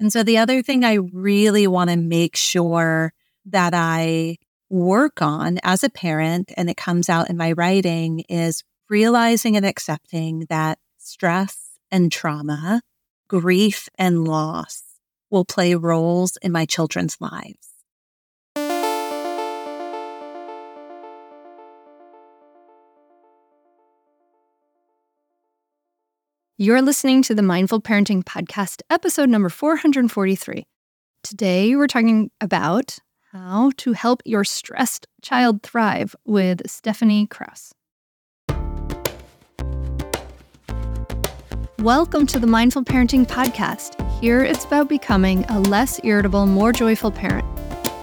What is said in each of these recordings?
And so the other thing I really want to make sure that I work on as a parent, and it comes out in my writing, is realizing and accepting that stress and trauma, grief and loss will play roles in my children's lives. You're listening to the Mindful Parenting Podcast, episode number 443. Today, we're talking about how to help your stressed child thrive with Stephanie Krauss. Welcome to the Mindful Parenting Podcast. Here it's about becoming a less irritable, more joyful parent.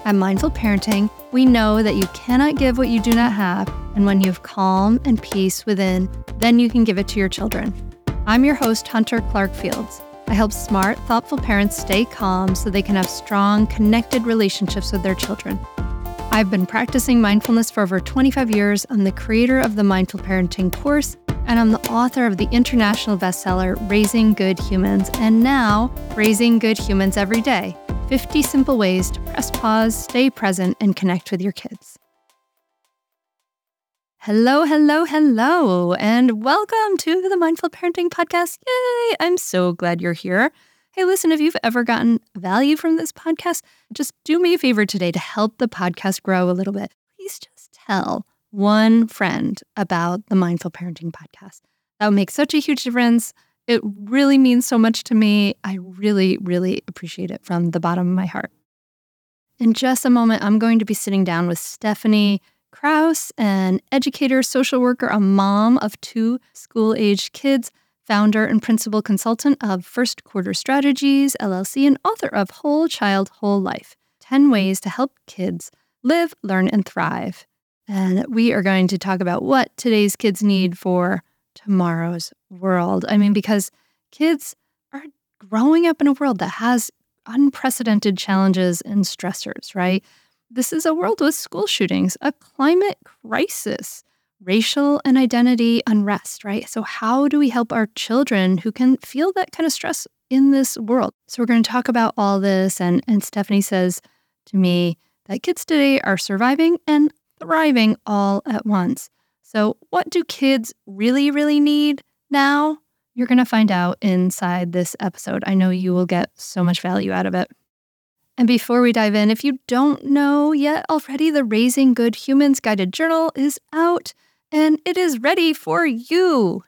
At Mindful Parenting, we know that you cannot give what you do not have, and when you have calm and peace within, then you can give it to your children. I'm your host, Hunter Clarke Fields. I help smart, thoughtful parents stay calm so they can have strong, connected relationships with their children. I've been practicing mindfulness for over 25 years. I'm the creator of the Mindful Parenting course, and I'm the author of the international bestseller, Raising Good Humans, and now Raising Good Humans Every Day 50 Simple Ways to Press Pause, Stay Present, and Connect with Your Kids. Hello, hello, hello, and welcome to the Mindful Parenting Podcast. Yay! I'm so glad you're here. Hey, listen, if you've ever gotten value from this podcast, just do me a favor today to help the podcast grow a little bit. Please just tell one friend about the Mindful Parenting Podcast. That would make such a huge difference. It really means so much to me. I really, really appreciate it from the bottom of my heart. In just a moment, I'm going to be sitting down with Stephanie Krauss, an educator, social worker, a mom of two school aged kids, founder and principal consultant of First Quarter Strategies, LLC, and author of Whole Child, Whole Life 10 Ways to Help Kids Live, Learn, and Thrive. And we are going to talk about what today's kids need for tomorrow's world. I mean, because kids are growing up in a world that has unprecedented challenges and stressors, right? This is a world with school shootings, a climate crisis, racial and identity unrest, right? So, how do we help our children who can feel that kind of stress in this world? So, we're going to talk about all this. And, and Stephanie says to me that kids today are surviving and thriving all at once. So, what do kids really, really need now? You're going to find out inside this episode. I know you will get so much value out of it. And before we dive in, if you don't know yet already, the Raising Good Humans Guided Journal is out and it is ready for you.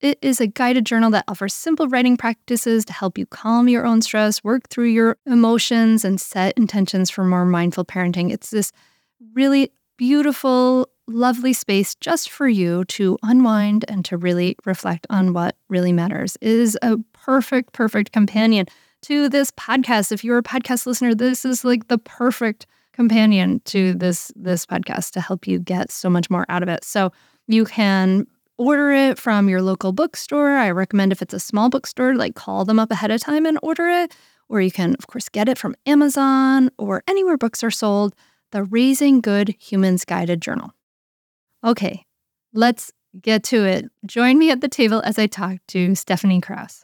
It is a guided journal that offers simple writing practices to help you calm your own stress, work through your emotions, and set intentions for more mindful parenting. It's this really beautiful, lovely space just for you to unwind and to really reflect on what really matters. It is a perfect, perfect companion to this podcast. If you're a podcast listener, this is like the perfect companion to this this podcast to help you get so much more out of it. So you can order it from your local bookstore. I recommend if it's a small bookstore, like call them up ahead of time and order it. Or you can, of course, get it from Amazon or anywhere books are sold. The Raising Good Humans Guided Journal. Okay, let's get to it. Join me at the table as I talk to Stephanie Krauss.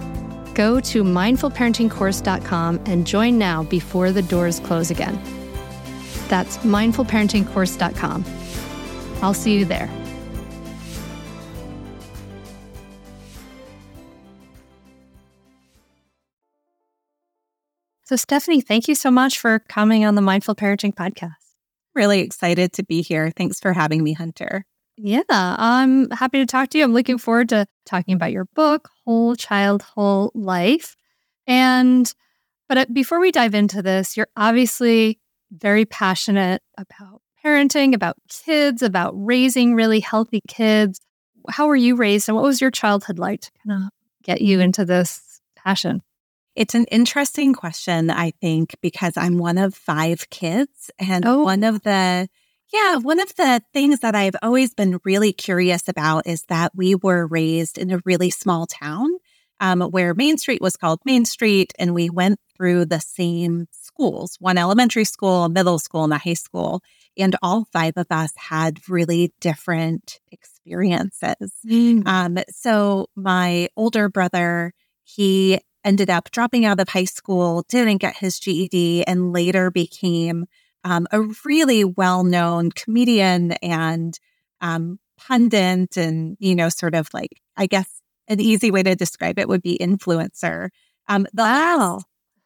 Go to mindfulparentingcourse.com and join now before the doors close again. That's mindfulparentingcourse.com. I'll see you there. So, Stephanie, thank you so much for coming on the Mindful Parenting Podcast. Really excited to be here. Thanks for having me, Hunter. Yeah, I'm happy to talk to you. I'm looking forward to talking about your book, Whole Child, Whole Life. And, but uh, before we dive into this, you're obviously very passionate about parenting, about kids, about raising really healthy kids. How were you raised and what was your childhood like to kind of get you into this passion? It's an interesting question, I think, because I'm one of five kids. And oh. one of the yeah, one of the things that I've always been really curious about is that we were raised in a really small town um, where Main Street was called Main Street, and we went through the same schools one elementary school, middle school, and a high school. And all five of us had really different experiences. Mm. Um, so, my older brother, he ended up dropping out of high school, didn't get his GED, and later became um, a really well known comedian and um, pundit, and, you know, sort of like, I guess an easy way to describe it would be influencer. Um, the wow.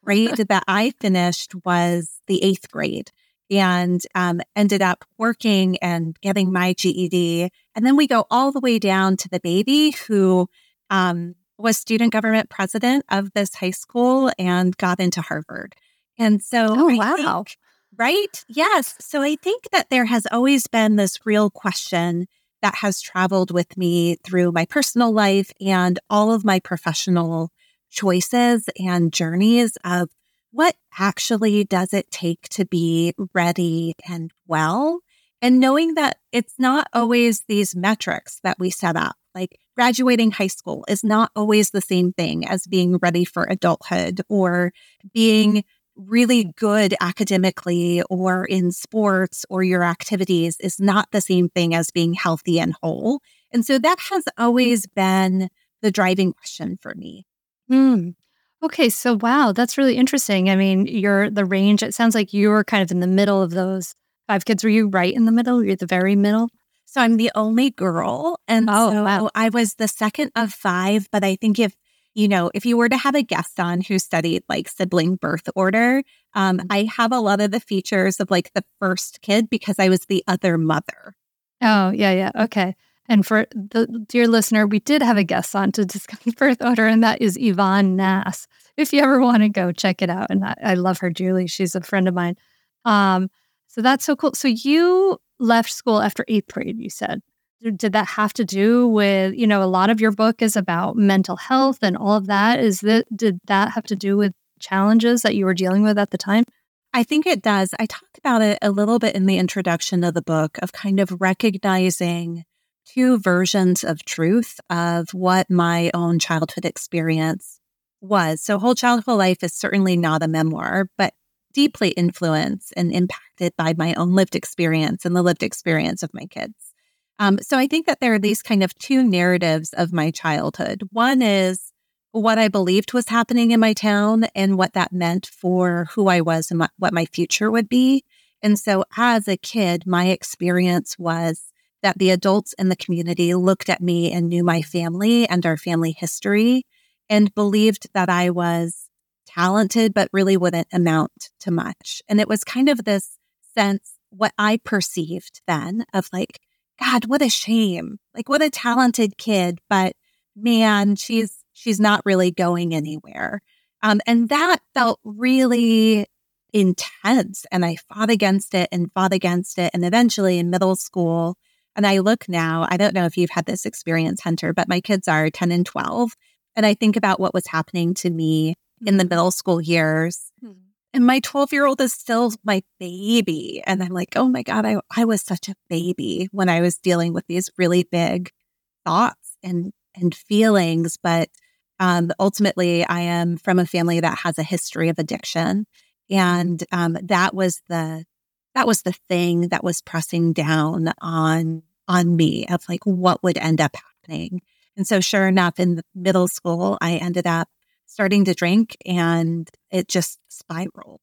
grade that I finished was the eighth grade and um, ended up working and getting my GED. And then we go all the way down to the baby who um, was student government president of this high school and got into Harvard. And so, oh, I wow. Think, Right? Yes. So I think that there has always been this real question that has traveled with me through my personal life and all of my professional choices and journeys of what actually does it take to be ready and well? And knowing that it's not always these metrics that we set up, like graduating high school is not always the same thing as being ready for adulthood or being really good academically or in sports or your activities is not the same thing as being healthy and whole. And so that has always been the driving question for me. Hmm. Okay, so wow, that's really interesting. I mean, you're the range, it sounds like you're kind of in the middle of those five kids. Were you right in the middle? You're the very middle? So I'm the only girl. And oh, so wow. I was the second of five, but I think if you know, if you were to have a guest on who studied like sibling birth order, um, mm-hmm. I have a lot of the features of like the first kid because I was the other mother. Oh, yeah, yeah. Okay. And for the dear listener, we did have a guest on to discuss birth order, and that is Yvonne Nass. If you ever want to go check it out, and I, I love her, Julie. She's a friend of mine. Um, so that's so cool. So you left school after eighth grade, you said did that have to do with you know a lot of your book is about mental health and all of that. Is that did that have to do with challenges that you were dealing with at the time? I think it does. I talked about it a little bit in the introduction of the book of kind of recognizing two versions of truth of what my own childhood experience was. So whole child, whole life is certainly not a memoir but deeply influenced and impacted by my own lived experience and the lived experience of my kids um, so I think that there are these kind of two narratives of my childhood. One is what I believed was happening in my town and what that meant for who I was and what my future would be. And so as a kid, my experience was that the adults in the community looked at me and knew my family and our family history and believed that I was talented, but really wouldn't amount to much. And it was kind of this sense, what I perceived then of like, God, what a shame. Like what a talented kid, but man, she's she's not really going anywhere. Um, and that felt really intense. And I fought against it and fought against it. And eventually in middle school, And I look now, I don't know if you've had this experience, Hunter, but my kids are 10 and 12. And I think about what was happening to me in the mm-hmm. middle school years. Mm-hmm. And my 12 year old is still my baby. And I'm like, oh my God, I, I was such a baby when I was dealing with these really big thoughts and, and feelings. But um, ultimately, I am from a family that has a history of addiction. And um, that was the that was the thing that was pressing down on on me of like what would end up happening. And so sure enough, in middle school, I ended up starting to drink and it just spiraled.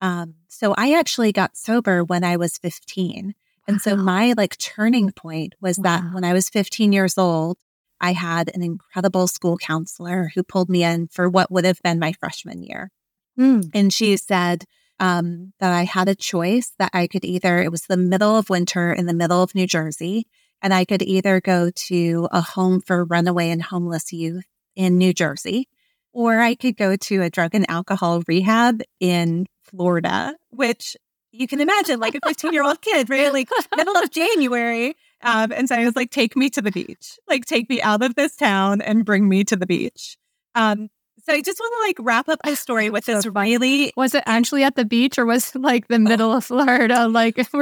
Um, so I actually got sober when I was 15. And wow. so my like turning point was wow. that when I was 15 years old, I had an incredible school counselor who pulled me in for what would have been my freshman year. Mm. And she said um, that I had a choice that I could either, it was the middle of winter in the middle of New Jersey, and I could either go to a home for runaway and homeless youth in New Jersey, or I could go to a drug and alcohol rehab in Florida, which you can imagine, like a 15 year old kid, right? Like middle of January. Um, and so I was like, take me to the beach, like take me out of this town and bring me to the beach. Um, so I just want to like wrap up my story with this really. Was it actually at the beach or was it like the middle of Florida? Like,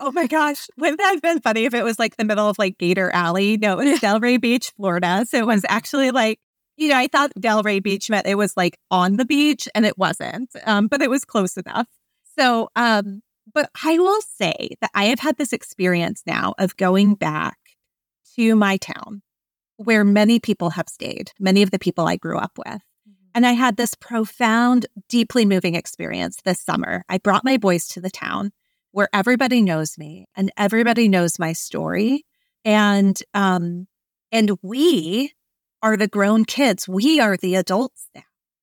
oh my gosh, wouldn't that have been funny if it was like the middle of like Gator Alley? No, it was Delray Beach, Florida. So it was actually like, you know, I thought Delray Beach meant it was like on the beach and it wasn't, um, but it was close enough. So, um, but I will say that I have had this experience now of going back to my town where many people have stayed, many of the people I grew up with. And I had this profound, deeply moving experience this summer. I brought my boys to the town where everybody knows me and everybody knows my story. And um, and we are the grown kids. We are the adults now.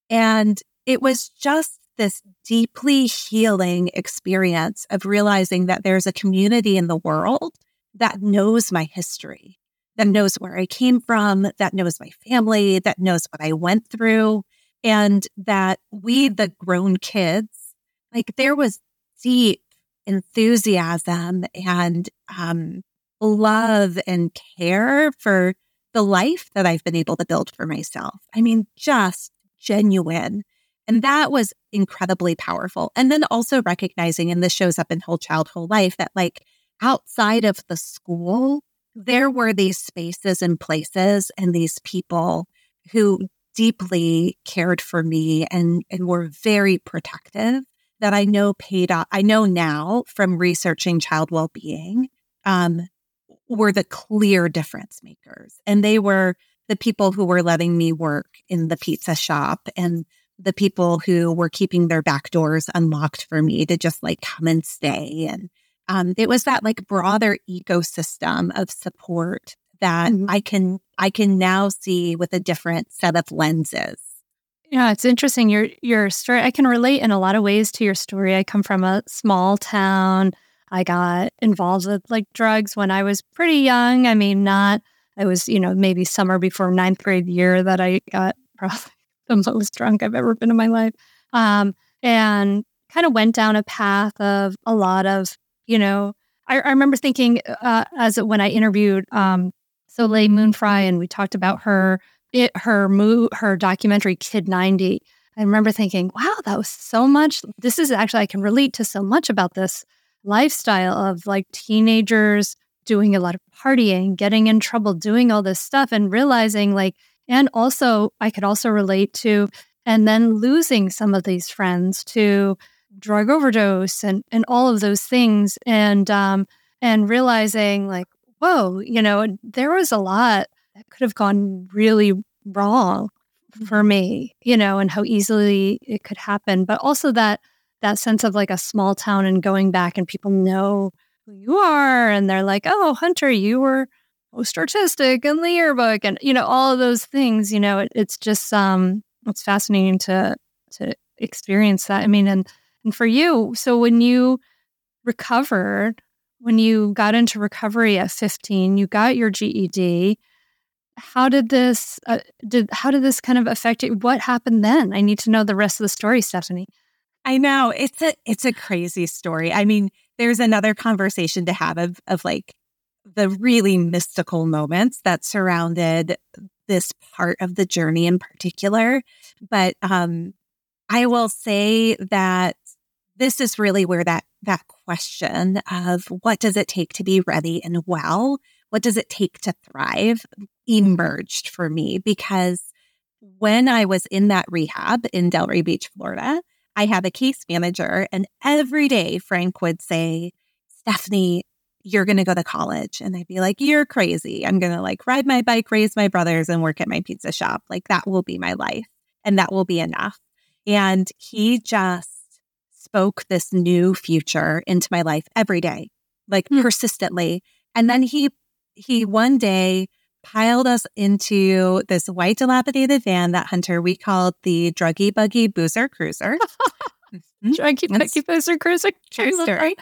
And it was just this deeply healing experience of realizing that there's a community in the world that knows my history, that knows where I came from, that knows my family, that knows what I went through and that we, the grown kids, like there was deep enthusiasm and um, love and care for the life that I've been able to build for myself. I mean, just genuine. And that was incredibly powerful. And then also recognizing, and this shows up in whole child, whole life, that like outside of the school, there were these spaces and places and these people who deeply cared for me and, and were very protective that I know paid off. I know now from researching child well being um, were the clear difference makers. And they were the people who were letting me work in the pizza shop and the people who were keeping their back doors unlocked for me to just like come and stay. And um, it was that like broader ecosystem of support that mm-hmm. I can I can now see with a different set of lenses. Yeah, it's interesting. Your your story I can relate in a lot of ways to your story. I come from a small town. I got involved with like drugs when I was pretty young. I mean, not I was, you know, maybe summer before ninth grade year that I got probably the most drunk I've ever been in my life. Um, and kind of went down a path of a lot of, you know, I, I remember thinking uh, as when I interviewed um, Soleil Moon Frye, and we talked about her it, her mo- her documentary Kid 90. I remember thinking, wow, that was so much. This is actually I can relate to so much about this lifestyle of like teenagers doing a lot of partying, getting in trouble, doing all this stuff, and realizing like, and also I could also relate to, and then losing some of these friends to drug overdose and and all of those things, and um and realizing like whoa, you know, there was a lot that could have gone really wrong for mm-hmm. me, you know, and how easily it could happen. But also that that sense of like a small town and going back and people know who you are and they're like, oh, Hunter, you were most artistic in the yearbook and you know all of those things you know it, it's just um it's fascinating to to experience that i mean and and for you so when you recovered when you got into recovery at 15, you got your GED. How did this uh, did how did this kind of affect you? What happened then? I need to know the rest of the story, Stephanie. I know it's a it's a crazy story. I mean, there's another conversation to have of of like the really mystical moments that surrounded this part of the journey in particular. But um, I will say that this is really where that that question of what does it take to be ready and well, what does it take to thrive, emerged for me because when I was in that rehab in Delray Beach, Florida, I had a case manager, and every day Frank would say, Stephanie, you're going to go to college. And I'd be like, you're crazy. I'm going to like ride my bike, raise my brothers, and work at my pizza shop. Like that will be my life and that will be enough. And he just spoke this new future into my life every day, like mm. persistently. And then he, he one day piled us into this white dilapidated van that Hunter we called the druggy buggy boozer cruiser. mm-hmm. Druggy buggy boozer cruiser. Story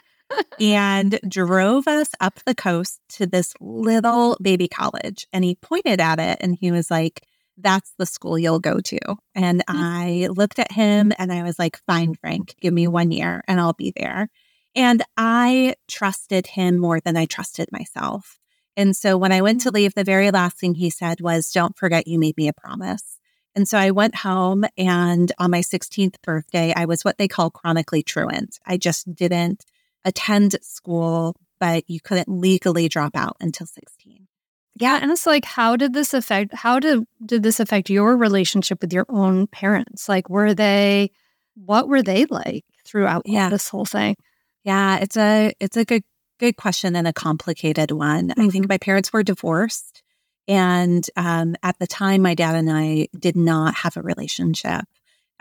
and drove us up the coast to this little baby college. And he pointed at it and he was like, That's the school you'll go to. And mm-hmm. I looked at him and I was like, Fine, Frank, give me one year and I'll be there. And I trusted him more than I trusted myself. And so when I went to leave, the very last thing he said was, Don't forget you made me a promise. And so I went home and on my 16th birthday, I was what they call chronically truant. I just didn't attend school, but you couldn't legally drop out until 16. Yeah, and it's like how did this affect how did did this affect your relationship with your own parents? Like were they what were they like throughout yeah. this whole thing? Yeah, it's a it's a good good question and a complicated one. Mm-hmm. I think my parents were divorced and um, at the time my dad and I did not have a relationship.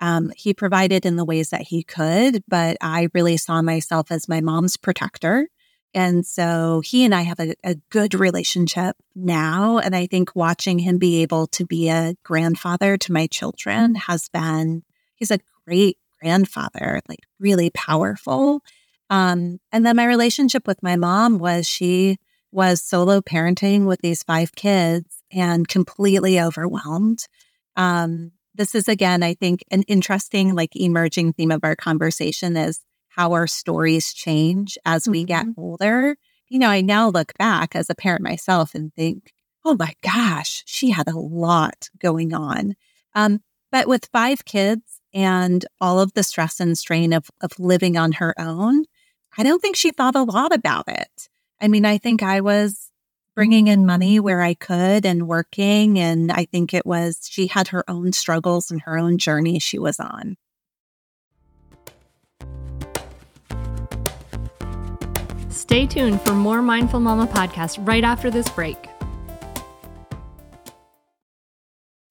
Um, he provided in the ways that he could, but I really saw myself as my mom's protector. And so he and I have a, a, good relationship now. And I think watching him be able to be a grandfather to my children has been, he's a great grandfather, like really powerful. Um, and then my relationship with my mom was she was solo parenting with these five kids and completely overwhelmed. Um, this is again, I think, an interesting, like emerging theme of our conversation is how our stories change as we mm-hmm. get older. You know, I now look back as a parent myself and think, oh my gosh, she had a lot going on. Um, but with five kids and all of the stress and strain of, of living on her own, I don't think she thought a lot about it. I mean, I think I was mm-hmm. bringing in money where I could and working. And I think it was, she had her own struggles and her own journey she was on. Stay tuned for more Mindful Mama podcast right after this break.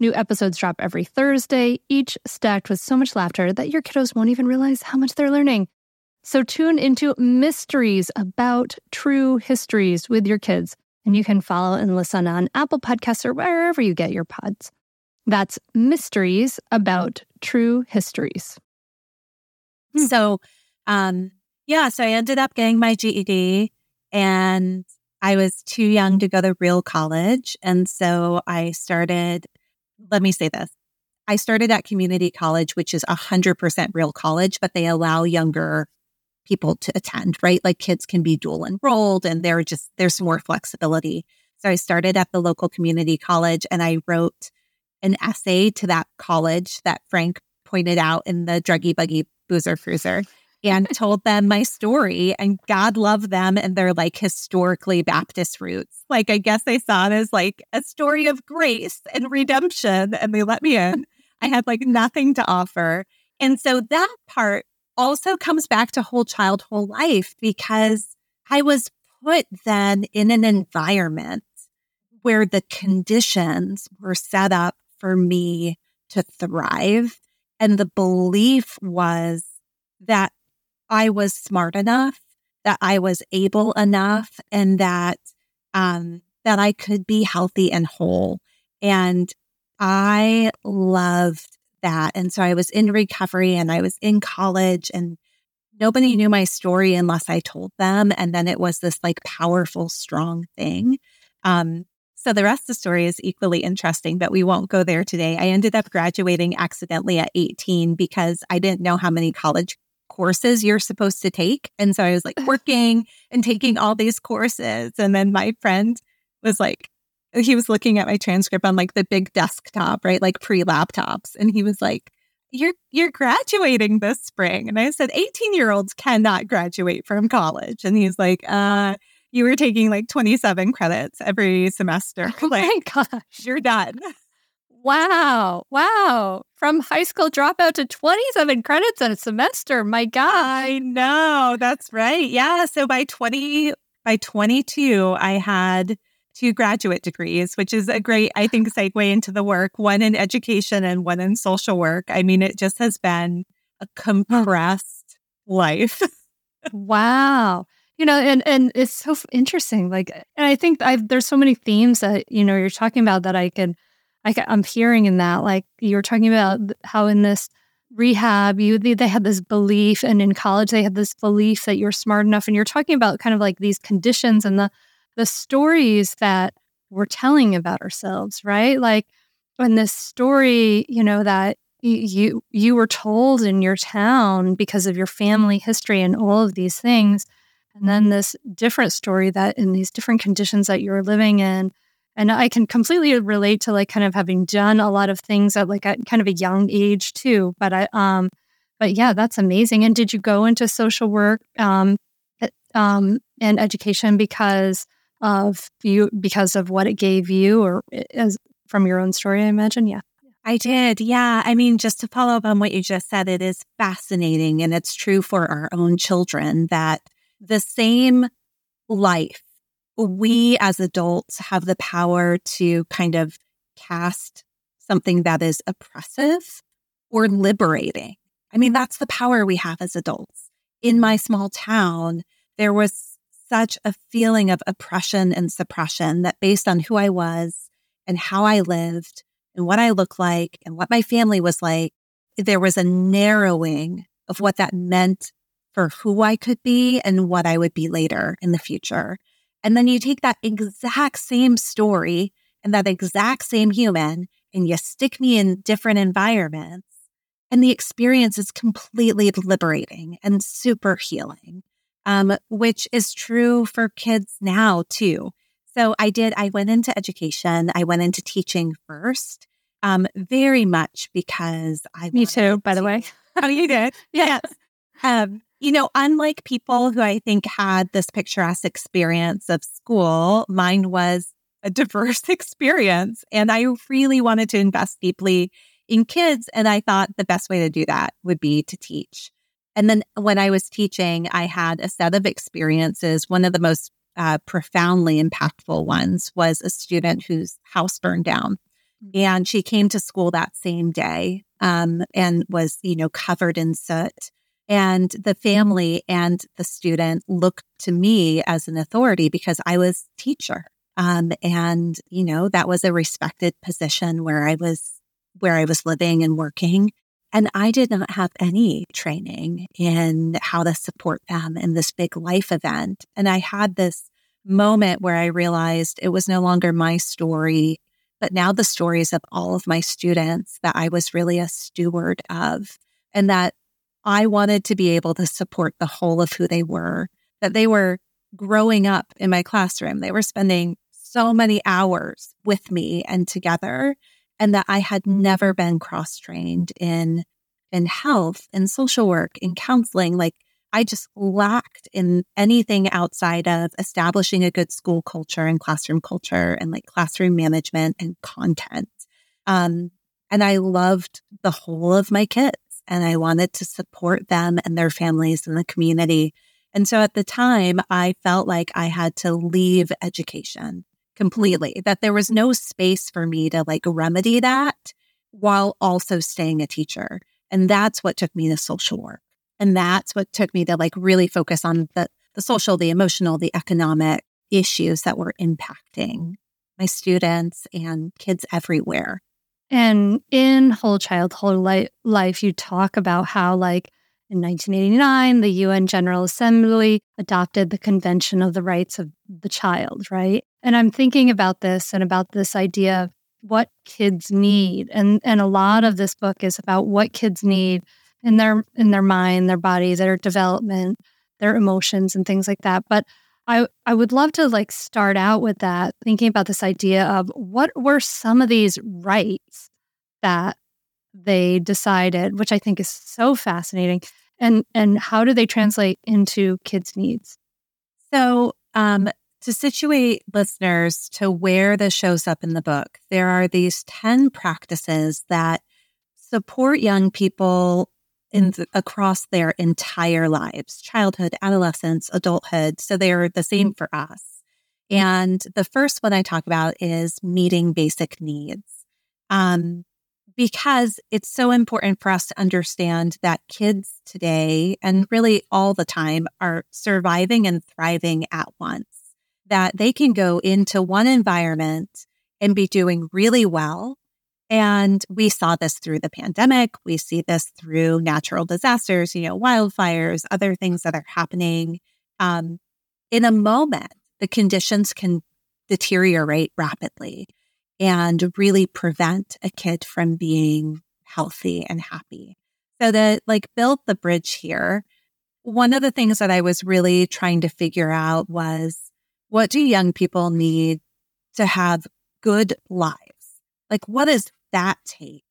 New episodes drop every Thursday, each stacked with so much laughter that your kiddos won't even realize how much they're learning. So tune into Mysteries About True Histories with your kids, and you can follow and listen on Apple Podcasts or wherever you get your pods. That's Mysteries About True Histories. Hmm. So, um, yeah, so I ended up getting my GED and I was too young to go to real college. And so I started let me say this. I started at community college, which is 100% real college, but they allow younger people to attend, right? Like kids can be dual enrolled and they're just, there's more flexibility. So I started at the local community college and I wrote an essay to that college that Frank pointed out in the druggy buggy boozer cruiser and told them my story and God loved them and their like historically Baptist roots. Like I guess they saw it as like a story of grace and redemption and they let me in. I had like nothing to offer. And so that part also comes back to whole child, whole life because I was put then in an environment where the conditions were set up for me to thrive. And the belief was that I was smart enough, that I was able enough, and that um, that I could be healthy and whole. And I loved that. And so I was in recovery and I was in college and nobody knew my story unless I told them. And then it was this like powerful, strong thing. Um, so the rest of the story is equally interesting, but we won't go there today. I ended up graduating accidentally at 18 because I didn't know how many college courses you're supposed to take. And so I was like working and taking all these courses. And then my friend was like, he was looking at my transcript on like the big desktop, right? Like pre laptops. And he was like, you're you're graduating this spring. And I said, 18 year olds cannot graduate from college. And he's like, uh, you were taking like 27 credits every semester. Oh like, my gosh. You're done. Wow. Wow. From high school dropout to 27 credits in a semester. My God. I know. That's right. Yeah. So by 20, by 22, I had two graduate degrees, which is a great, I think, segue into the work, one in education and one in social work. I mean, it just has been a compressed life. wow. You know, and and it's so interesting. Like, and I think I've there's so many themes that you know you're talking about that I could I, I'm hearing in that, like you were talking about how in this rehab, you they had this belief, and in college they had this belief that you're smart enough, and you're talking about kind of like these conditions and the the stories that we're telling about ourselves, right? Like when this story, you know, that you you were told in your town because of your family history and all of these things, and then this different story that in these different conditions that you're living in and I can completely relate to like kind of having done a lot of things at like a kind of a young age too. But I, um, but yeah, that's amazing. And did you go into social work, um, um, and education because of you, because of what it gave you, or as from your own story? I imagine. Yeah. I did. Yeah. I mean, just to follow up on what you just said, it is fascinating. And it's true for our own children that the same life we as adults have the power to kind of cast something that is oppressive or liberating. I mean, that's the power we have as adults. In my small town, there was such a feeling of oppression and suppression that based on who I was and how I lived and what I looked like and what my family was like, there was a narrowing of what that meant for who I could be and what I would be later in the future. And then you take that exact same story and that exact same human and you stick me in different environments. And the experience is completely liberating and super healing, um, which is true for kids now too. So I did, I went into education, I went into teaching first, um, very much because I. Me too, by to, the way. oh, you did? yes. Um, you know, unlike people who I think had this picturesque experience of school, mine was a diverse experience. And I really wanted to invest deeply in kids. And I thought the best way to do that would be to teach. And then when I was teaching, I had a set of experiences. One of the most uh, profoundly impactful ones was a student whose house burned down. Mm. And she came to school that same day um, and was, you know, covered in soot. And the family and the student looked to me as an authority because I was teacher. Um, and, you know, that was a respected position where I was, where I was living and working. And I did not have any training in how to support them in this big life event. And I had this moment where I realized it was no longer my story, but now the stories of all of my students that I was really a steward of, and that I wanted to be able to support the whole of who they were, that they were growing up in my classroom. They were spending so many hours with me and together and that I had never been cross trained in in health in social work in counseling like I just lacked in anything outside of establishing a good school culture and classroom culture and like classroom management and content. Um, and I loved the whole of my kids and I wanted to support them and their families and the community. And so at the time, I felt like I had to leave education completely, that there was no space for me to like remedy that while also staying a teacher. And that's what took me to social work. And that's what took me to like really focus on the, the social, the emotional, the economic issues that were impacting my students and kids everywhere. And in Whole Child, Whole Life, you talk about how, like, in 1989, the UN General Assembly adopted the Convention of the Rights of the Child, right? And I'm thinking about this and about this idea of what kids need. And and a lot of this book is about what kids need in their in their mind, their body, their development, their emotions and things like that. But I I would love to like start out with that thinking about this idea of what were some of these rights that they decided, which I think is so fascinating and and how do they translate into kids needs? So, um to situate listeners to where this shows up in the book, there are these 10 practices that support young people in across their entire lives, childhood, adolescence, adulthood. So they're the same for us. And the first one I talk about is meeting basic needs. Um, because it's so important for us to understand that kids today and really all the time are surviving and thriving at once that they can go into one environment and be doing really well. And we saw this through the pandemic. We see this through natural disasters, you know, wildfires, other things that are happening. Um, in a moment, the conditions can deteriorate rapidly and really prevent a kid from being healthy and happy. So to like build the bridge here, one of the things that I was really trying to figure out was what do young people need to have good lives? Like, what does that take?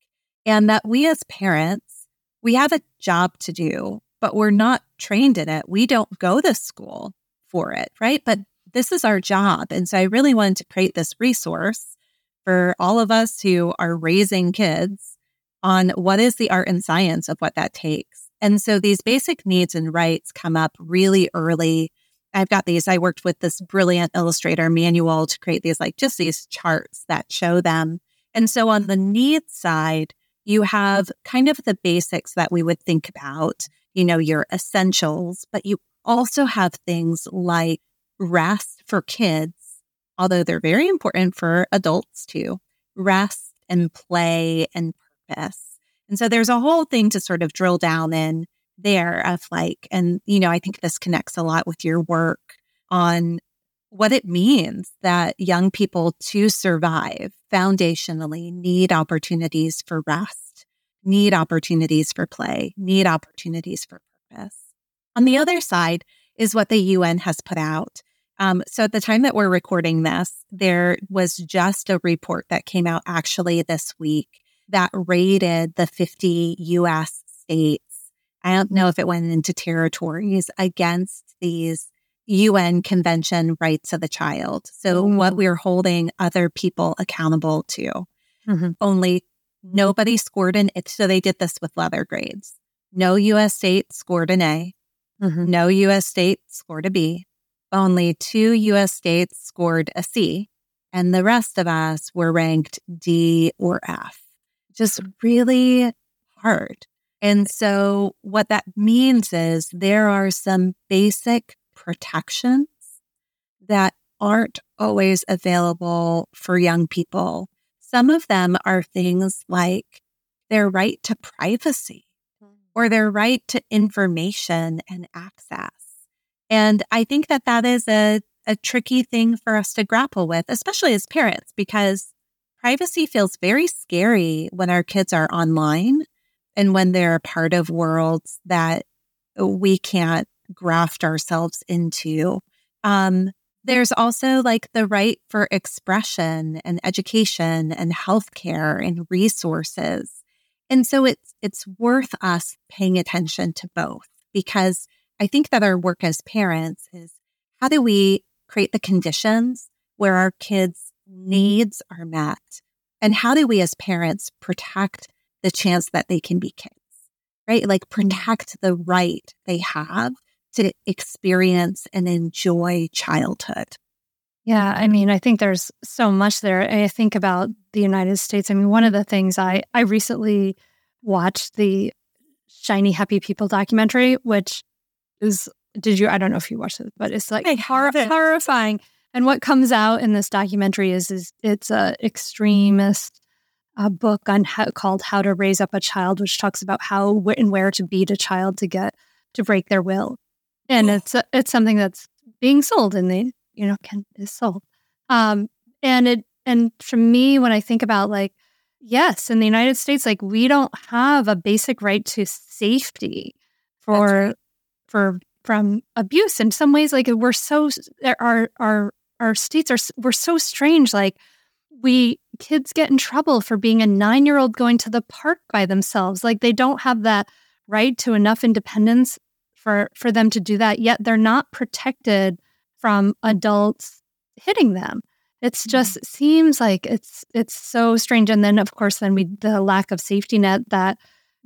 And that we as parents, we have a job to do, but we're not trained in it. We don't go to school for it, right? But this is our job. And so I really wanted to create this resource for all of us who are raising kids on what is the art and science of what that takes. And so these basic needs and rights come up really early I've got these. I worked with this brilliant illustrator Manuel to create these, like just these charts that show them. And so on the needs side, you have kind of the basics that we would think about, you know, your essentials, but you also have things like rest for kids, although they're very important for adults too, rest and play and purpose. And so there's a whole thing to sort of drill down in there of like, and, you know, I think this connects a lot with your work on what it means that young people to survive foundationally need opportunities for rest, need opportunities for play, need opportunities for purpose. On the other side is what the UN has put out. Um, so at the time that we're recording this, there was just a report that came out actually this week that rated the 50 US states. I don't know if it went into territories against these UN Convention rights of the child. So mm-hmm. what we're holding other people accountable to. Mm-hmm. Only nobody scored an it. So they did this with letter grades. No US state scored an A. Mm-hmm. No US state scored a B. Only two US states scored a C. And the rest of us were ranked D or F. Just really hard. And so what that means is there are some basic protections that aren't always available for young people. Some of them are things like their right to privacy mm. or their right to information and access. And I think that that is a, a tricky thing for us to grapple with, especially as parents, because privacy feels very scary when our kids are online and when they're a part of worlds that we can't graft ourselves into. Um, there's also like the right for expression and education and healthcare and resources. And so it's it's worth us paying attention to both because I think that our work as parents is how do we create the conditions where our kids' needs are met? And how do we as parents protect the chance that they can be kids, right? Like mm-hmm. protect the right they have to experience and enjoy childhood. Yeah, I mean, I think there's so much there. I think about the United States. I mean, one of the things I I recently watched the Shiny Happy People documentary, which is did you? I don't know if you watched it, but it's like hor- horrifying. And what comes out in this documentary is is it's a extremist a book on how, called How to Raise Up a Child, which talks about how and where to beat a child to get to break their will and it's it's something that's being sold and they you know can is sold. Um and it and for me when i think about like yes in the united states like we don't have a basic right to safety for right. for from abuse. In some ways like we're so our our our states are we're so strange. Like we kids get in trouble for being a 9-year-old going to the park by themselves. Like they don't have that right to enough independence for for them to do that yet they're not protected from adults hitting them it's mm-hmm. just seems like it's it's so strange and then of course then we the lack of safety net that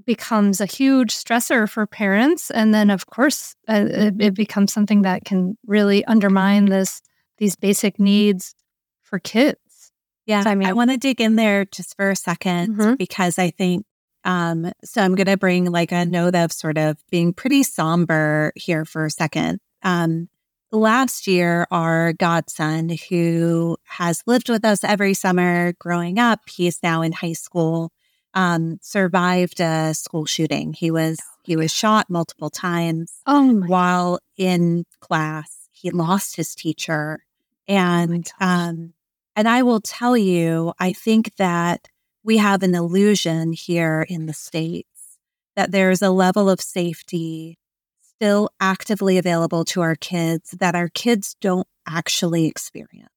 becomes a huge stressor for parents and then of course uh, it, it, becomes something that can really undermine this these basic needs for kids yeah so, i mean i want to dig in there just for a 2nd mm-hmm. because i think um, so I'm going to bring like a note of sort of being pretty somber here for a second. Um, last year, our godson, who has lived with us every summer growing up, he's now in high school, um, survived a school shooting. He was he was shot multiple times oh while in class. He lost his teacher, oh and oh um, and I will tell you, I think that we have an illusion here in the States that there's a level of safety still actively available to our kids that our kids don't actually experience.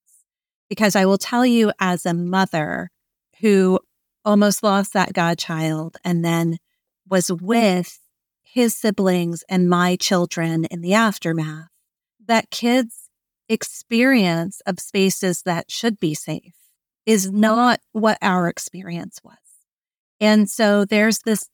Because I will tell you, as a mother who almost lost that godchild and then was with his siblings and my children in the aftermath, that kids' experience of spaces that should be safe is not what our experience was. And so there's this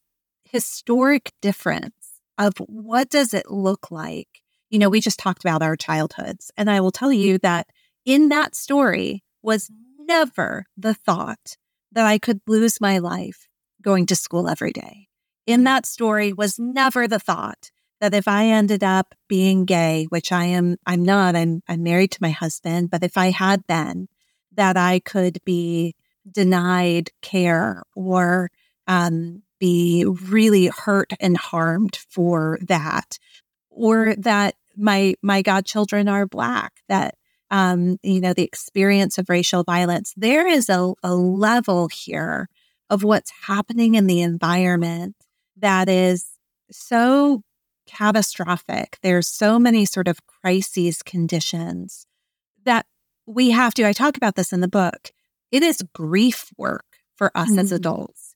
historic difference of what does it look like? You know, we just talked about our childhoods. And I will tell you that in that story was never the thought that I could lose my life going to school every day. In that story was never the thought that if I ended up being gay, which I am, I'm not, I'm, I'm married to my husband, but if I had been, that I could be denied care or um, be really hurt and harmed for that or that my my godchildren are black that um, you know the experience of racial violence there is a, a level here of what's happening in the environment that is so catastrophic. There's so many sort of crises conditions that we have to i talk about this in the book it is grief work for us mm-hmm. as adults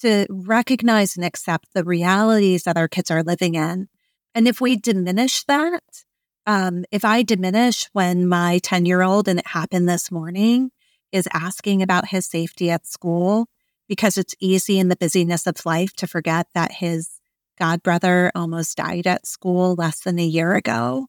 to recognize and accept the realities that our kids are living in and if we diminish that, um, if I diminish when my 10 year old, and it happened this morning, is asking about his safety at school because it's easy in the busyness of life to forget that his godbrother almost died at school less than a year ago.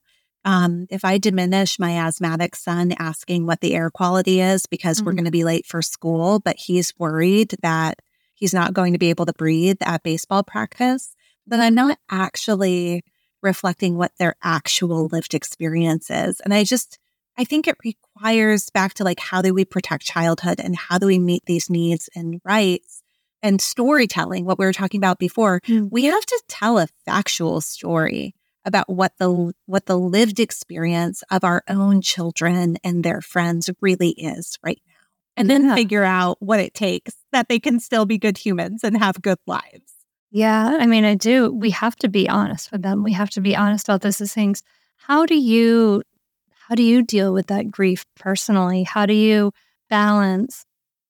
Um, if I diminish my asthmatic son asking what the air quality is because mm-hmm. we're going to be late for school, but he's worried that he's not going to be able to breathe at baseball practice, then I'm not actually reflecting what their actual lived experience is. And I just, I think it requires back to like, how do we protect childhood and how do we meet these needs and rights and storytelling, what we were talking about before. Mm. We have to tell a factual story about what the what the lived experience of our own children and their friends really is right now. And then yeah. figure out what it takes that they can still be good humans and have good lives. Yeah, I mean, I do. We have to be honest with them. We have to be honest about those things. How do you how do you deal with that grief personally? How do you balance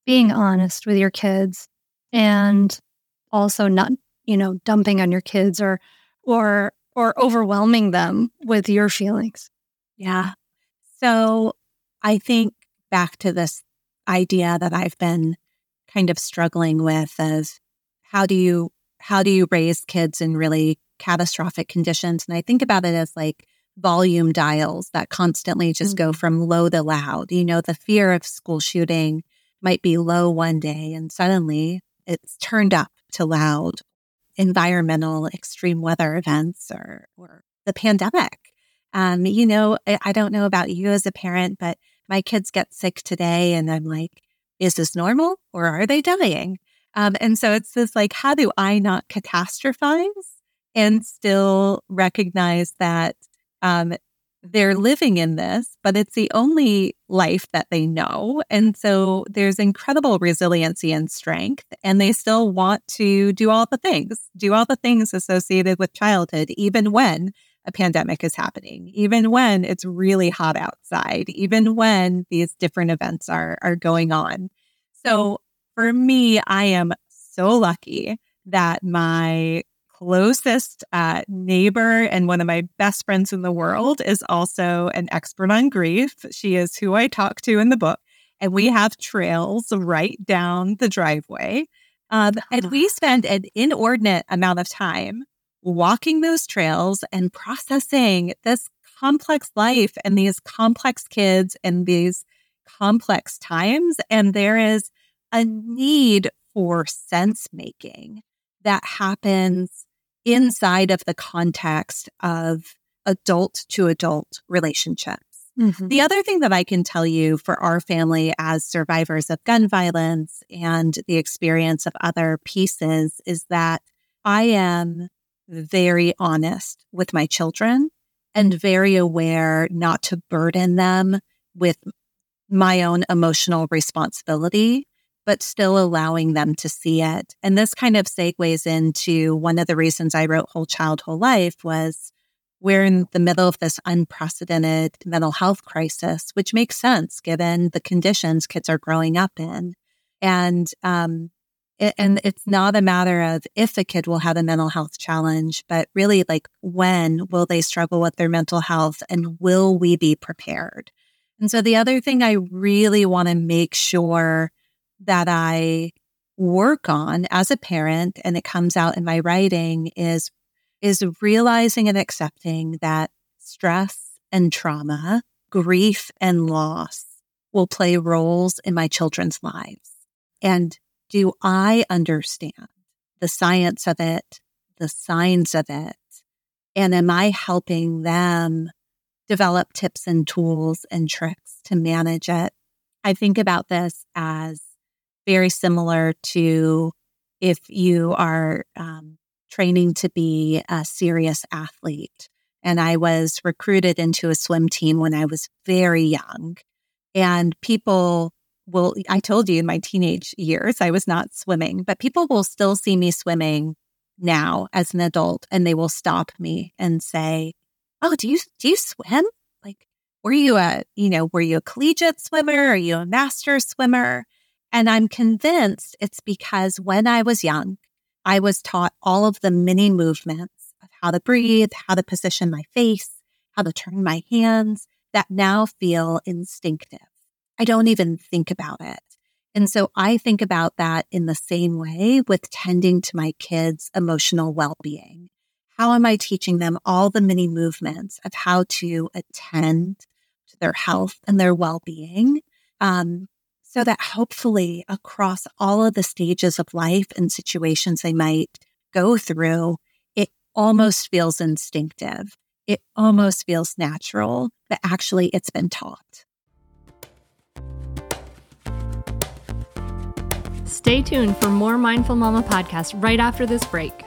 being honest with your kids and also not, you know, dumping on your kids or or or overwhelming them with your feelings? Yeah. So, I think back to this idea that I've been kind of struggling with of how do you how do you raise kids in really catastrophic conditions? And I think about it as like volume dials that constantly just mm-hmm. go from low to loud. You know, the fear of school shooting might be low one day and suddenly it's turned up to loud environmental extreme weather events or, or the pandemic. Um, you know, I, don't know about you as a parent, but my kids get sick today and I'm like, is this normal or are they dying? Um, and so it's this like, how do I not catastrophize and still recognize that um, they're living in this, but it's the only life that they know. And so there's incredible resiliency and strength, and they still want to do all the things, do all the things associated with childhood, even when a pandemic is happening, even when it's really hot outside, even when these different events are, are going on. So for me, I am so lucky that my closest uh, neighbor and one of my best friends in the world is also an expert on grief. She is who I talk to in the book. And we have trails right down the driveway. Um, and we spend an inordinate amount of time walking those trails and processing this complex life and these complex kids and these complex times. And there is a need for sense making that happens inside of the context of adult to adult relationships. Mm-hmm. The other thing that I can tell you for our family as survivors of gun violence and the experience of other pieces is that I am very honest with my children and very aware not to burden them with my own emotional responsibility but still allowing them to see it. And this kind of segues into one of the reasons I wrote Whole Child, Whole Life was we're in the middle of this unprecedented mental health crisis, which makes sense given the conditions kids are growing up in. And, um, it, and it's not a matter of if a kid will have a mental health challenge, but really like when will they struggle with their mental health and will we be prepared? And so the other thing I really want to make sure that I work on as a parent and it comes out in my writing is is realizing and accepting that stress and trauma, grief and loss will play roles in my children's lives. And do I understand the science of it, the signs of it? And am I helping them develop tips and tools and tricks to manage it? I think about this as very similar to if you are um, training to be a serious athlete. And I was recruited into a swim team when I was very young. And people will, I told you in my teenage years, I was not swimming, but people will still see me swimming now as an adult and they will stop me and say, Oh, do you, do you swim? Like, were you a, you know, were you a collegiate swimmer? Are you a master swimmer? And I'm convinced it's because when I was young, I was taught all of the mini movements of how to breathe, how to position my face, how to turn my hands that now feel instinctive. I don't even think about it. And so I think about that in the same way with tending to my kids' emotional well being. How am I teaching them all the mini movements of how to attend to their health and their well being? Um, so that hopefully across all of the stages of life and situations they might go through, it almost feels instinctive. It almost feels natural, but actually it's been taught. Stay tuned for more Mindful Mama podcast right after this break.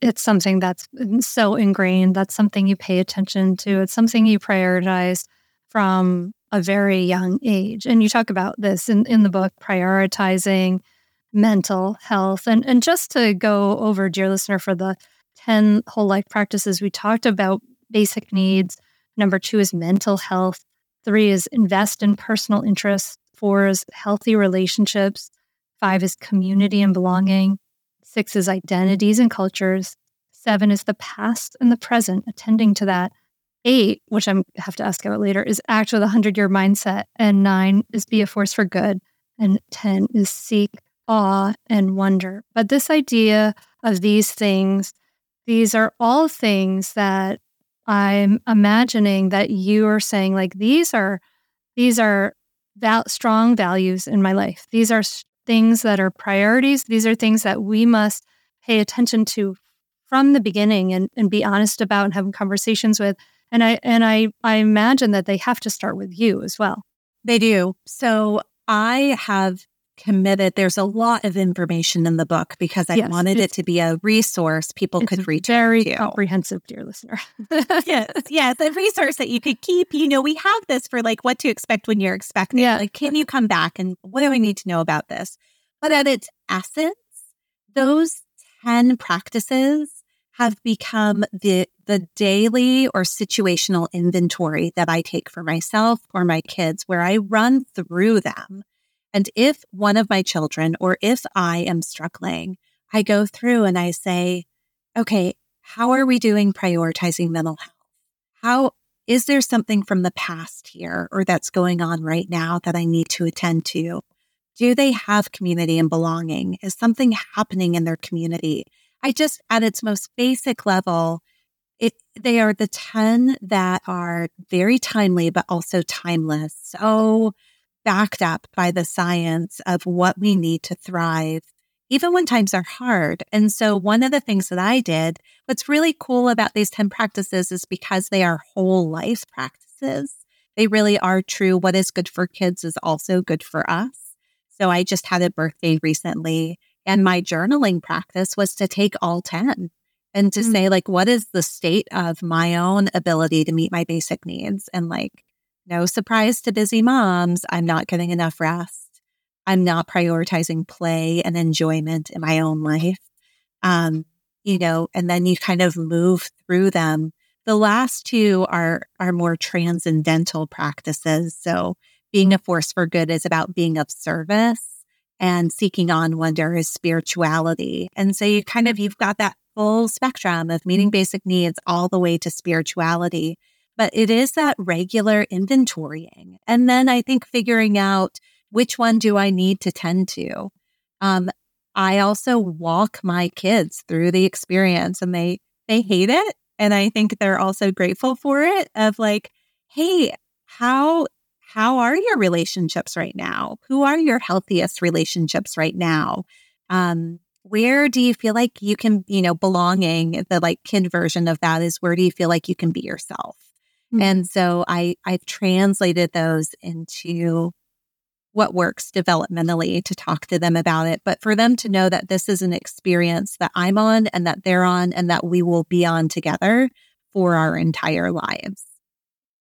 it's something that's so ingrained. That's something you pay attention to. It's something you prioritize from a very young age. And you talk about this in, in the book, prioritizing mental health. And, and just to go over, dear listener, for the 10 whole life practices, we talked about basic needs. Number two is mental health. Three is invest in personal interests. Four is healthy relationships. Five is community and belonging. Six is identities and cultures. Seven is the past and the present, attending to that. Eight, which I have to ask about later, is act with a hundred year mindset. And nine is be a force for good. And 10 is seek awe and wonder. But this idea of these things, these are all things that I'm imagining that you are saying, like, these are, these are val- strong values in my life. These are things that are priorities. These are things that we must pay attention to from the beginning and, and be honest about and having conversations with. And I and I I imagine that they have to start with you as well. They do. So I have committed. There's a lot of information in the book because I yes, wanted it to be a resource people could reach. Very to. comprehensive, dear listener. yes, yes, a resource that you could keep. You know, we have this for like what to expect when you're expecting. Yeah. Like, can you come back and what do I mm-hmm. need to know about this? But at its essence, those 10 practices have become the the daily or situational inventory that I take for myself or my kids where I run through them And if one of my children or if I am struggling, I go through and I say, okay, how are we doing prioritizing mental health? How is there something from the past here or that's going on right now that I need to attend to? Do they have community and belonging? Is something happening in their community? I just, at its most basic level, it, they are the 10 that are very timely, but also timeless. So backed up by the science of what we need to thrive, even when times are hard. And so one of the things that I did, what's really cool about these 10 practices is because they are whole life practices. They really are true. What is good for kids is also good for us. So I just had a birthday recently and my journaling practice was to take all 10 and to mm-hmm. say like what is the state of my own ability to meet my basic needs and like no surprise to busy moms i'm not getting enough rest i'm not prioritizing play and enjoyment in my own life um you know and then you kind of move through them the last two are are more transcendental practices so being a force for good is about being of service and seeking on wonder is spirituality. And so you kind of, you've got that full spectrum of meeting basic needs all the way to spirituality. But it is that regular inventorying. And then I think figuring out which one do I need to tend to. Um, I also walk my kids through the experience and they, they hate it. And I think they're also grateful for it of like, hey, how how are your relationships right now? Who are your healthiest relationships right now? Um, where do you feel like you can, you know, belonging, the like kid version of that is where do you feel like you can be yourself? Mm-hmm. And so I I've translated those into what works developmentally to talk to them about it, but for them to know that this is an experience that I'm on and that they're on and that we will be on together for our entire lives.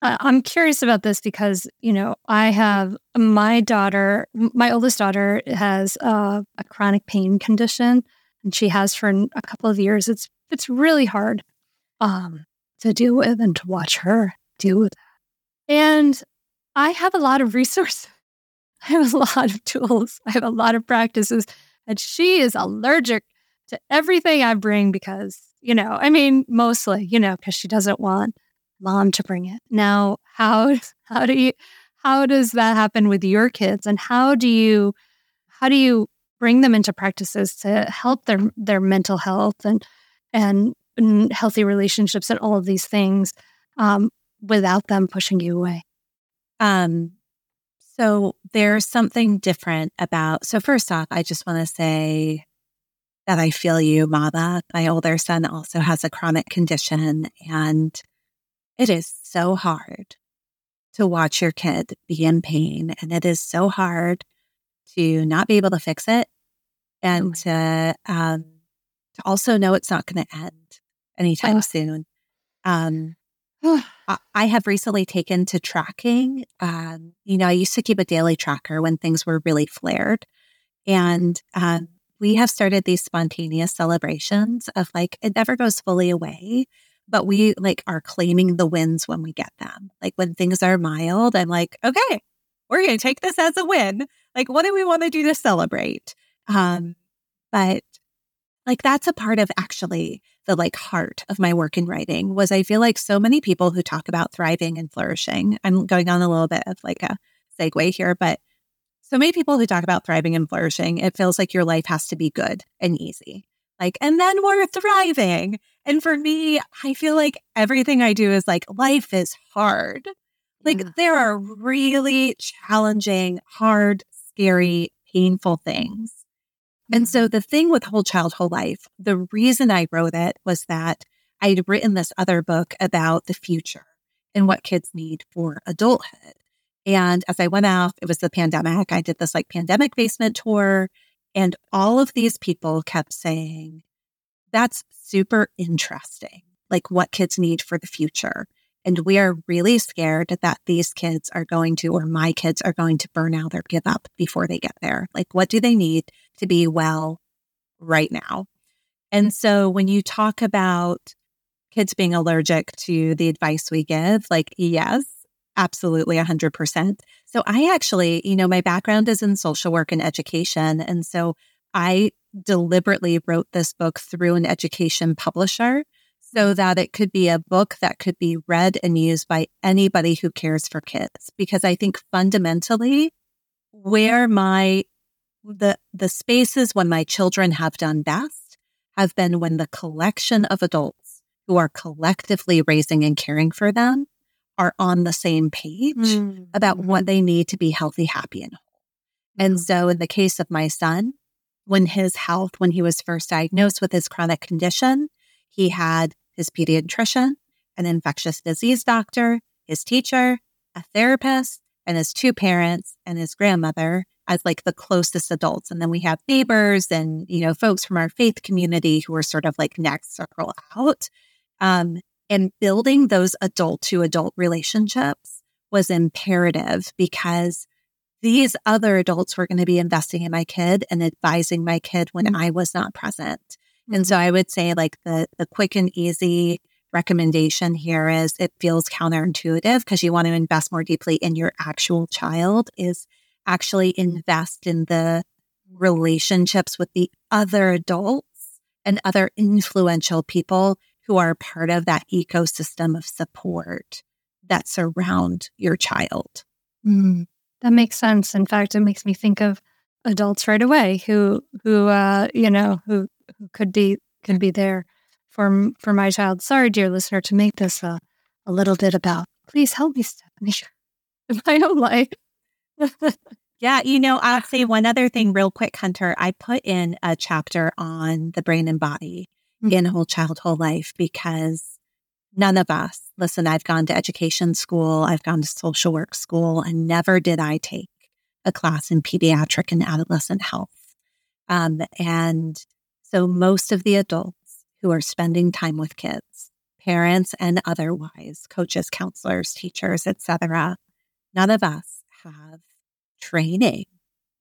I'm curious about this because, you know, I have my daughter, my oldest daughter has a chronic pain condition and she has for a couple of years. It's, it's really hard um, to deal with and to watch her deal with that. And I have a lot of resources. I have a lot of tools. I have a lot of practices. And she is allergic to everything I bring because, you know, I mean, mostly, you know, because she doesn't want mom to bring it. Now, how how do you how does that happen with your kids and how do you how do you bring them into practices to help their their mental health and and, and healthy relationships and all of these things um, without them pushing you away? Um, so there's something different about. So first off, I just want to say that I feel you, Mama. My older son also has a chronic condition, and it is so hard to watch your kid be in pain. And it is so hard to not be able to fix it and to, um, to also know it's not going to end anytime oh. soon. Um, I have recently taken to tracking. Um, you know, I used to keep a daily tracker when things were really flared. And um, we have started these spontaneous celebrations of like, it never goes fully away, but we like are claiming the wins when we get them. Like when things are mild, I'm like, okay, we're going to take this as a win. Like, what do we want to do to celebrate? Um, but like that's a part of actually the like heart of my work in writing was I feel like so many people who talk about thriving and flourishing. I'm going on a little bit of like a segue here, but so many people who talk about thriving and flourishing, it feels like your life has to be good and easy. Like, and then we're thriving. And for me, I feel like everything I do is like, life is hard. Like, yeah. there are really challenging, hard, scary, painful things. And so the thing with Whole Child, Whole Life, the reason I wrote it was that I had written this other book about the future and what kids need for adulthood. And as I went out, it was the pandemic. I did this like pandemic basement tour. And all of these people kept saying, that's super interesting, like what kids need for the future. And we are really scared that these kids are going to, or my kids are going to burn out or give up before they get there. Like, what do they need to be well right now? And so when you talk about kids being allergic to the advice we give, like, yes, Absolutely, 100%. So I actually, you know, my background is in social work and education. And so I deliberately wrote this book through an education publisher so that it could be a book that could be read and used by anybody who cares for kids. Because I think fundamentally, where my the the spaces when my children have done best have been when the collection of adults who are collectively raising and caring for them are on the same page mm-hmm. about what they need to be healthy, happy, and whole. And so, in the case of my son, when his health, when he was first diagnosed with his chronic condition, he had his pediatrician, an infectious disease doctor, his teacher, a therapist, and his two parents and his grandmother as like the closest adults. And then we have neighbors and, you know, folks from our faith community who are sort of like next circle out. Um, and building those adult to adult relationships was imperative because these other adults were going to be investing in my kid and advising my kid when mm-hmm. I was not present. Mm-hmm. And so I would say like the the quick and easy recommendation here is it feels counterintuitive because you want to invest more deeply in your actual child is actually invest in the relationships with the other adults and other influential people who are part of that ecosystem of support that surround your child. Mm, that makes sense. In fact, it makes me think of adults right away who who uh, you know who who could be could be there for for my child. Sorry, dear listener, to make this a, a little bit about. Please help me, Stephanie, in my own life. Yeah, you know, I'll say one other thing real quick, Hunter. I put in a chapter on the brain and body mm-hmm. in whole child, whole life because none of us, listen, I've gone to education school, I've gone to social work school, and never did I take a class in pediatric and adolescent health. Um, and so most of the adults who are spending time with kids, parents and otherwise, coaches, counselors, teachers, etc., none of us have training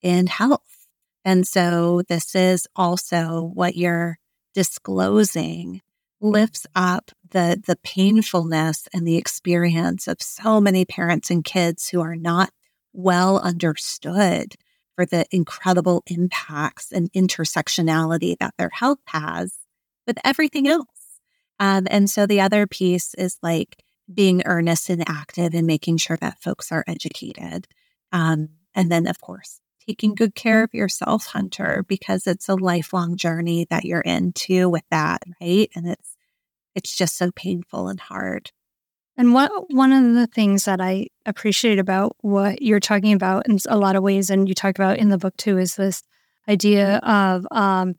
in health. And so this is also what you're disclosing lifts up the the painfulness and the experience of so many parents and kids who are not well understood for the incredible impacts and intersectionality that their health has with everything else. Um, and so the other piece is like being earnest and active and making sure that folks are educated. Um, and then, of course, taking good care of yourself, Hunter, because it's a lifelong journey that you're into with that, right? And it's it's just so painful and hard. And what one of the things that I appreciate about what you're talking about in a lot of ways, and you talk about in the book too, is this idea of um,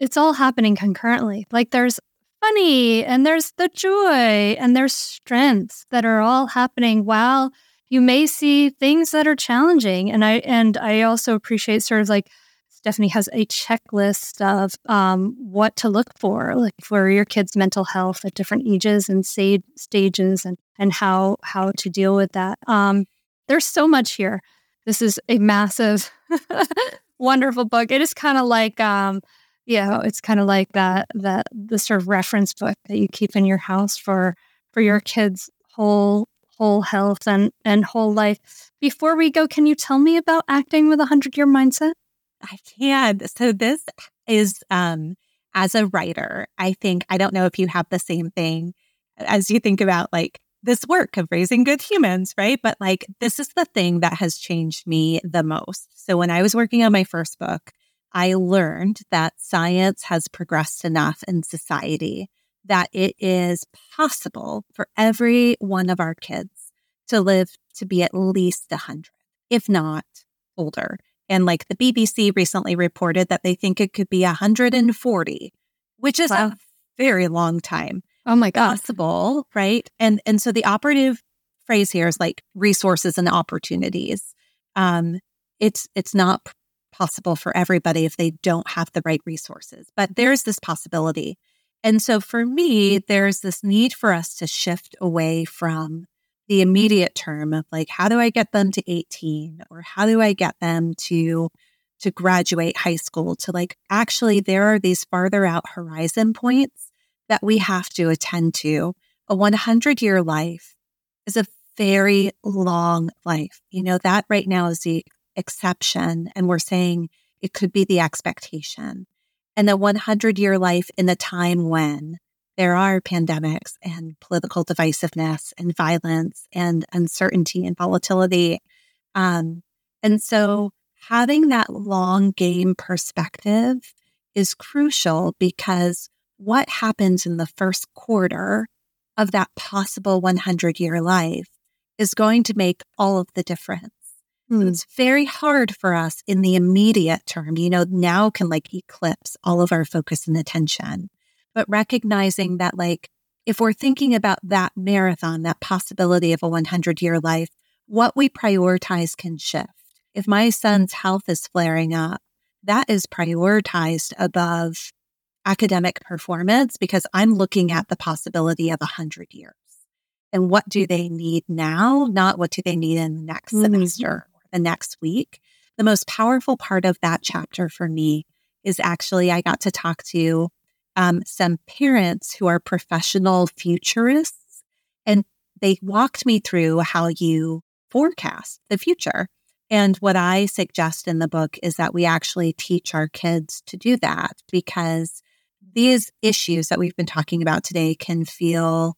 it's all happening concurrently. Like there's funny and there's the joy and there's strengths that are all happening while you may see things that are challenging. And I and I also appreciate sort of like Stephanie has a checklist of um, what to look for, like for your kid's mental health at different ages and stage, stages, and and how how to deal with that. Um, there's so much here. This is a massive, wonderful book. It is kind of like, um, you know, it's kind of like that that the sort of reference book that you keep in your house for for your kids' whole whole health and, and whole life. Before we go, can you tell me about acting with a hundred year mindset? I can. So this is um as a writer, I think I don't know if you have the same thing as you think about like this work of raising good humans, right? But like this is the thing that has changed me the most. So when I was working on my first book, I learned that science has progressed enough in society that it is possible for every one of our kids to live to be at least 100, if not older. And like the BBC recently reported that they think it could be 140, which is wow. a very long time. Oh my god. Possible, right? And and so the operative phrase here is like resources and opportunities. Um it's it's not possible for everybody if they don't have the right resources, but there's this possibility. And so for me, there's this need for us to shift away from the immediate term of like, how do I get them to 18 or how do I get them to to graduate high school to like actually there are these farther out horizon points that we have to attend to. A 100 year life is a very long life. You know, that right now is the exception. And we're saying it could be the expectation. And the 100 year life in the time when there are pandemics and political divisiveness and violence and uncertainty and volatility. Um, and so having that long game perspective is crucial because what happens in the first quarter of that possible 100 year life is going to make all of the difference. Mm. It's very hard for us in the immediate term, you know, now can like eclipse all of our focus and attention but recognizing that, like, if we're thinking about that marathon, that possibility of a 100 year life, what we prioritize can shift. If my son's health is flaring up, that is prioritized above academic performance because I'm looking at the possibility of 100 years. And what do they need now? Not what do they need in the next mm-hmm. semester the next week. The most powerful part of that chapter for me is actually I got to talk to um, some parents who are professional futurists, and they walked me through how you forecast the future. And what I suggest in the book is that we actually teach our kids to do that because these issues that we've been talking about today can feel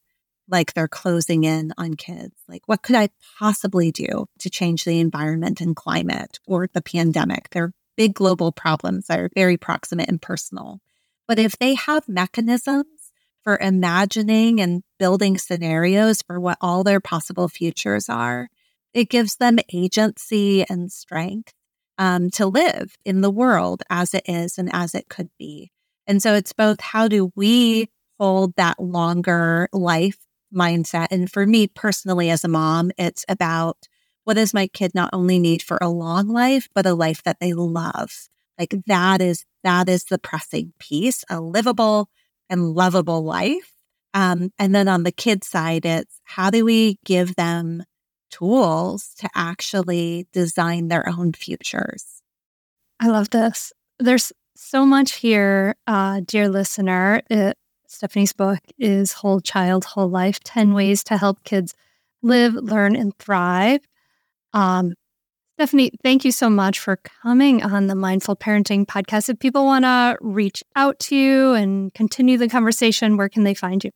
like they're closing in on kids. Like, what could I possibly do to change the environment and climate or the pandemic? They're big global problems that are very proximate and personal. But if they have mechanisms for imagining and building scenarios for what all their possible futures are, it gives them agency and strength um, to live in the world as it is and as it could be. And so it's both how do we hold that longer life mindset? And for me personally, as a mom, it's about what does my kid not only need for a long life, but a life that they love? Like that is that is the pressing piece, a livable and lovable life. Um, and then on the kid side, it's how do we give them tools to actually design their own futures? I love this. There's so much here, uh, dear listener. It, Stephanie's book is Whole Child, Whole Life 10 Ways to Help Kids Live, Learn, and Thrive. Um, Stephanie, thank you so much for coming on the Mindful Parenting podcast. If people want to reach out to you and continue the conversation, where can they find you?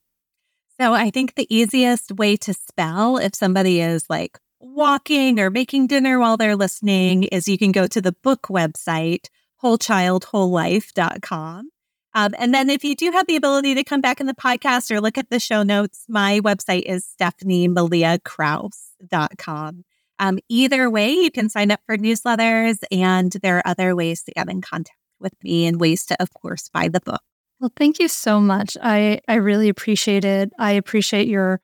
So, I think the easiest way to spell if somebody is like walking or making dinner while they're listening is you can go to the book website, wholechildwholelife.com. Um, and then if you do have the ability to come back in the podcast or look at the show notes, my website is stephaniemaliakrauss.com. Um, either way, you can sign up for newsletters, and there are other ways to get in contact with me and ways to, of course, buy the book. Well, thank you so much. I, I really appreciate it. I appreciate your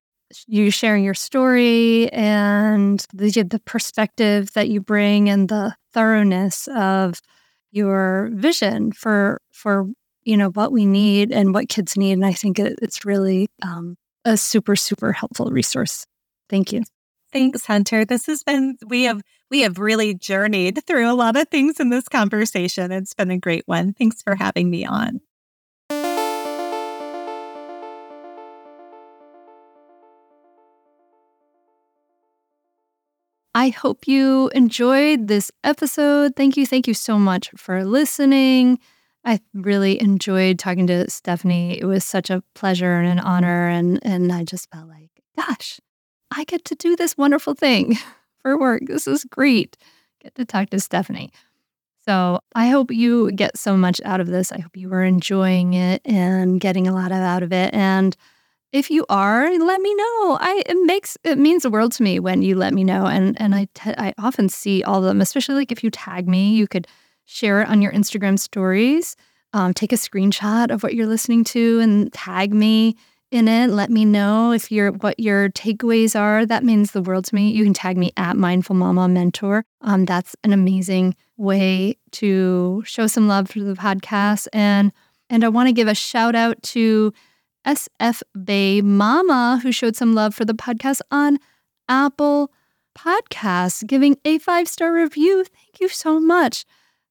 you sharing your story and the the perspective that you bring and the thoroughness of your vision for for you know what we need and what kids need. And I think it, it's really um, a super super helpful resource. Thank you. Thanks, Hunter. This has been we have we have really journeyed through a lot of things in this conversation. It's been a great one. Thanks for having me on. I hope you enjoyed this episode. Thank you. Thank you so much for listening. I really enjoyed talking to Stephanie. It was such a pleasure and an honor. And, and I just felt like, gosh, I get to do this wonderful thing for work. This is great. Get to talk to Stephanie. So I hope you get so much out of this. I hope you are enjoying it and getting a lot out of it. And if you are, let me know. I it makes it means the world to me when you let me know. And and I I often see all of them, especially like if you tag me, you could share it on your Instagram stories. Um, take a screenshot of what you're listening to and tag me in it. Let me know if your what your takeaways are. That means the world to me. You can tag me at Mindful Mama Mentor. Um, that's an amazing way to show some love for the podcast. And and I want to give a shout out to SF Bay Mama who showed some love for the podcast on Apple Podcasts, giving a five star review. Thank you so much.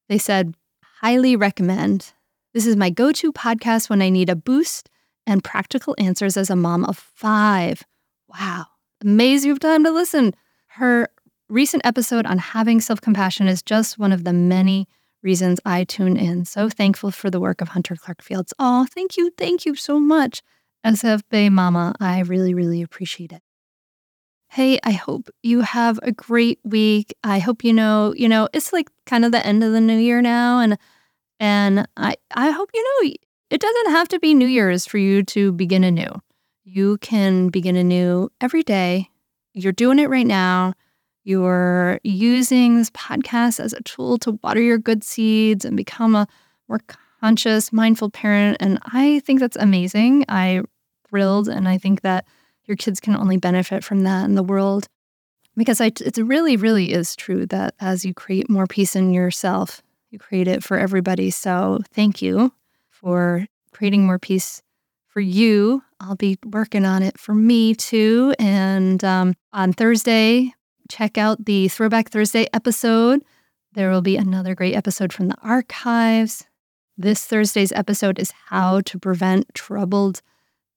They said, highly recommend. This is my go to podcast when I need a boost and practical answers as a mom of five. Wow, amazed you have time to listen. Her recent episode on having self compassion is just one of the many reasons I tune in. So thankful for the work of Hunter Clarke Fields. Oh, thank you. Thank you so much. SFB Mama, I really, really appreciate it. Hey, I hope you have a great week. I hope you know, you know, it's like kind of the end of the new year now and and I I hope you know it doesn't have to be New Year's for you to begin anew. You can begin anew every day. You're doing it right now. You're using this podcast as a tool to water your good seeds and become a more conscious, mindful parent. And I think that's amazing. I thrilled and I think that your kids can only benefit from that in the world because it really, really is true that as you create more peace in yourself, you create it for everybody. So thank you for creating more peace for you. I'll be working on it for me too. And um, on Thursday, check out the Throwback Thursday episode. There will be another great episode from the archives. This Thursday's episode is How to Prevent Troubled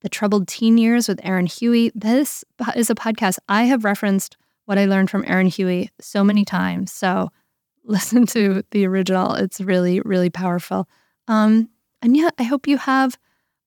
the Troubled Teen Years with Aaron Huey. This is a podcast I have referenced what I learned from Aaron Huey so many times. So listen to the original. It's really, really powerful. Um, and yeah, I hope you have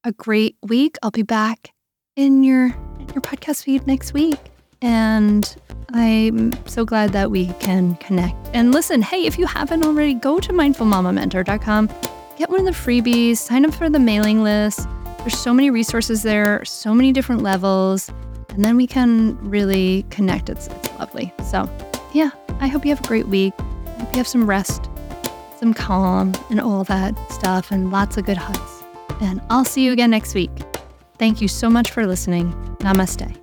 a great week. I'll be back in your in your podcast feed next week. And I'm so glad that we can connect. And listen, hey, if you haven't already, go to mindfulmamamentor.com, get one of the freebies, sign up for the mailing list. There's so many resources there, so many different levels, and then we can really connect. It's, it's lovely. So, yeah, I hope you have a great week. I hope you have some rest, some calm, and all that stuff, and lots of good hugs. And I'll see you again next week. Thank you so much for listening. Namaste.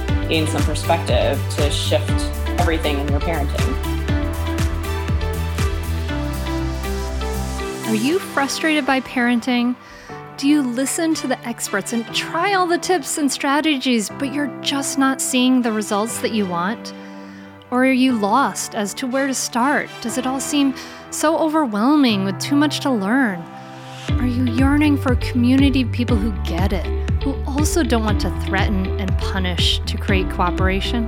gain some perspective to shift everything in your parenting. Are you frustrated by parenting? Do you listen to the experts and try all the tips and strategies, but you're just not seeing the results that you want? Or are you lost as to where to start? Does it all seem so overwhelming with too much to learn? Are you yearning for a community of people who get it, who also don't want to threaten and punish to create cooperation?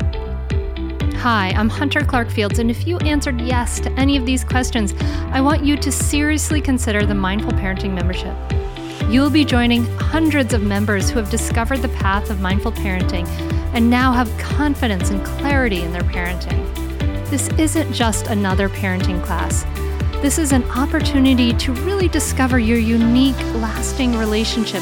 Hi, I'm Hunter Clarke Fields, and if you answered yes to any of these questions, I want you to seriously consider the Mindful Parenting membership. You'll be joining hundreds of members who have discovered the path of mindful parenting and now have confidence and clarity in their parenting. This isn't just another parenting class. This is an opportunity to really discover your unique, lasting relationship,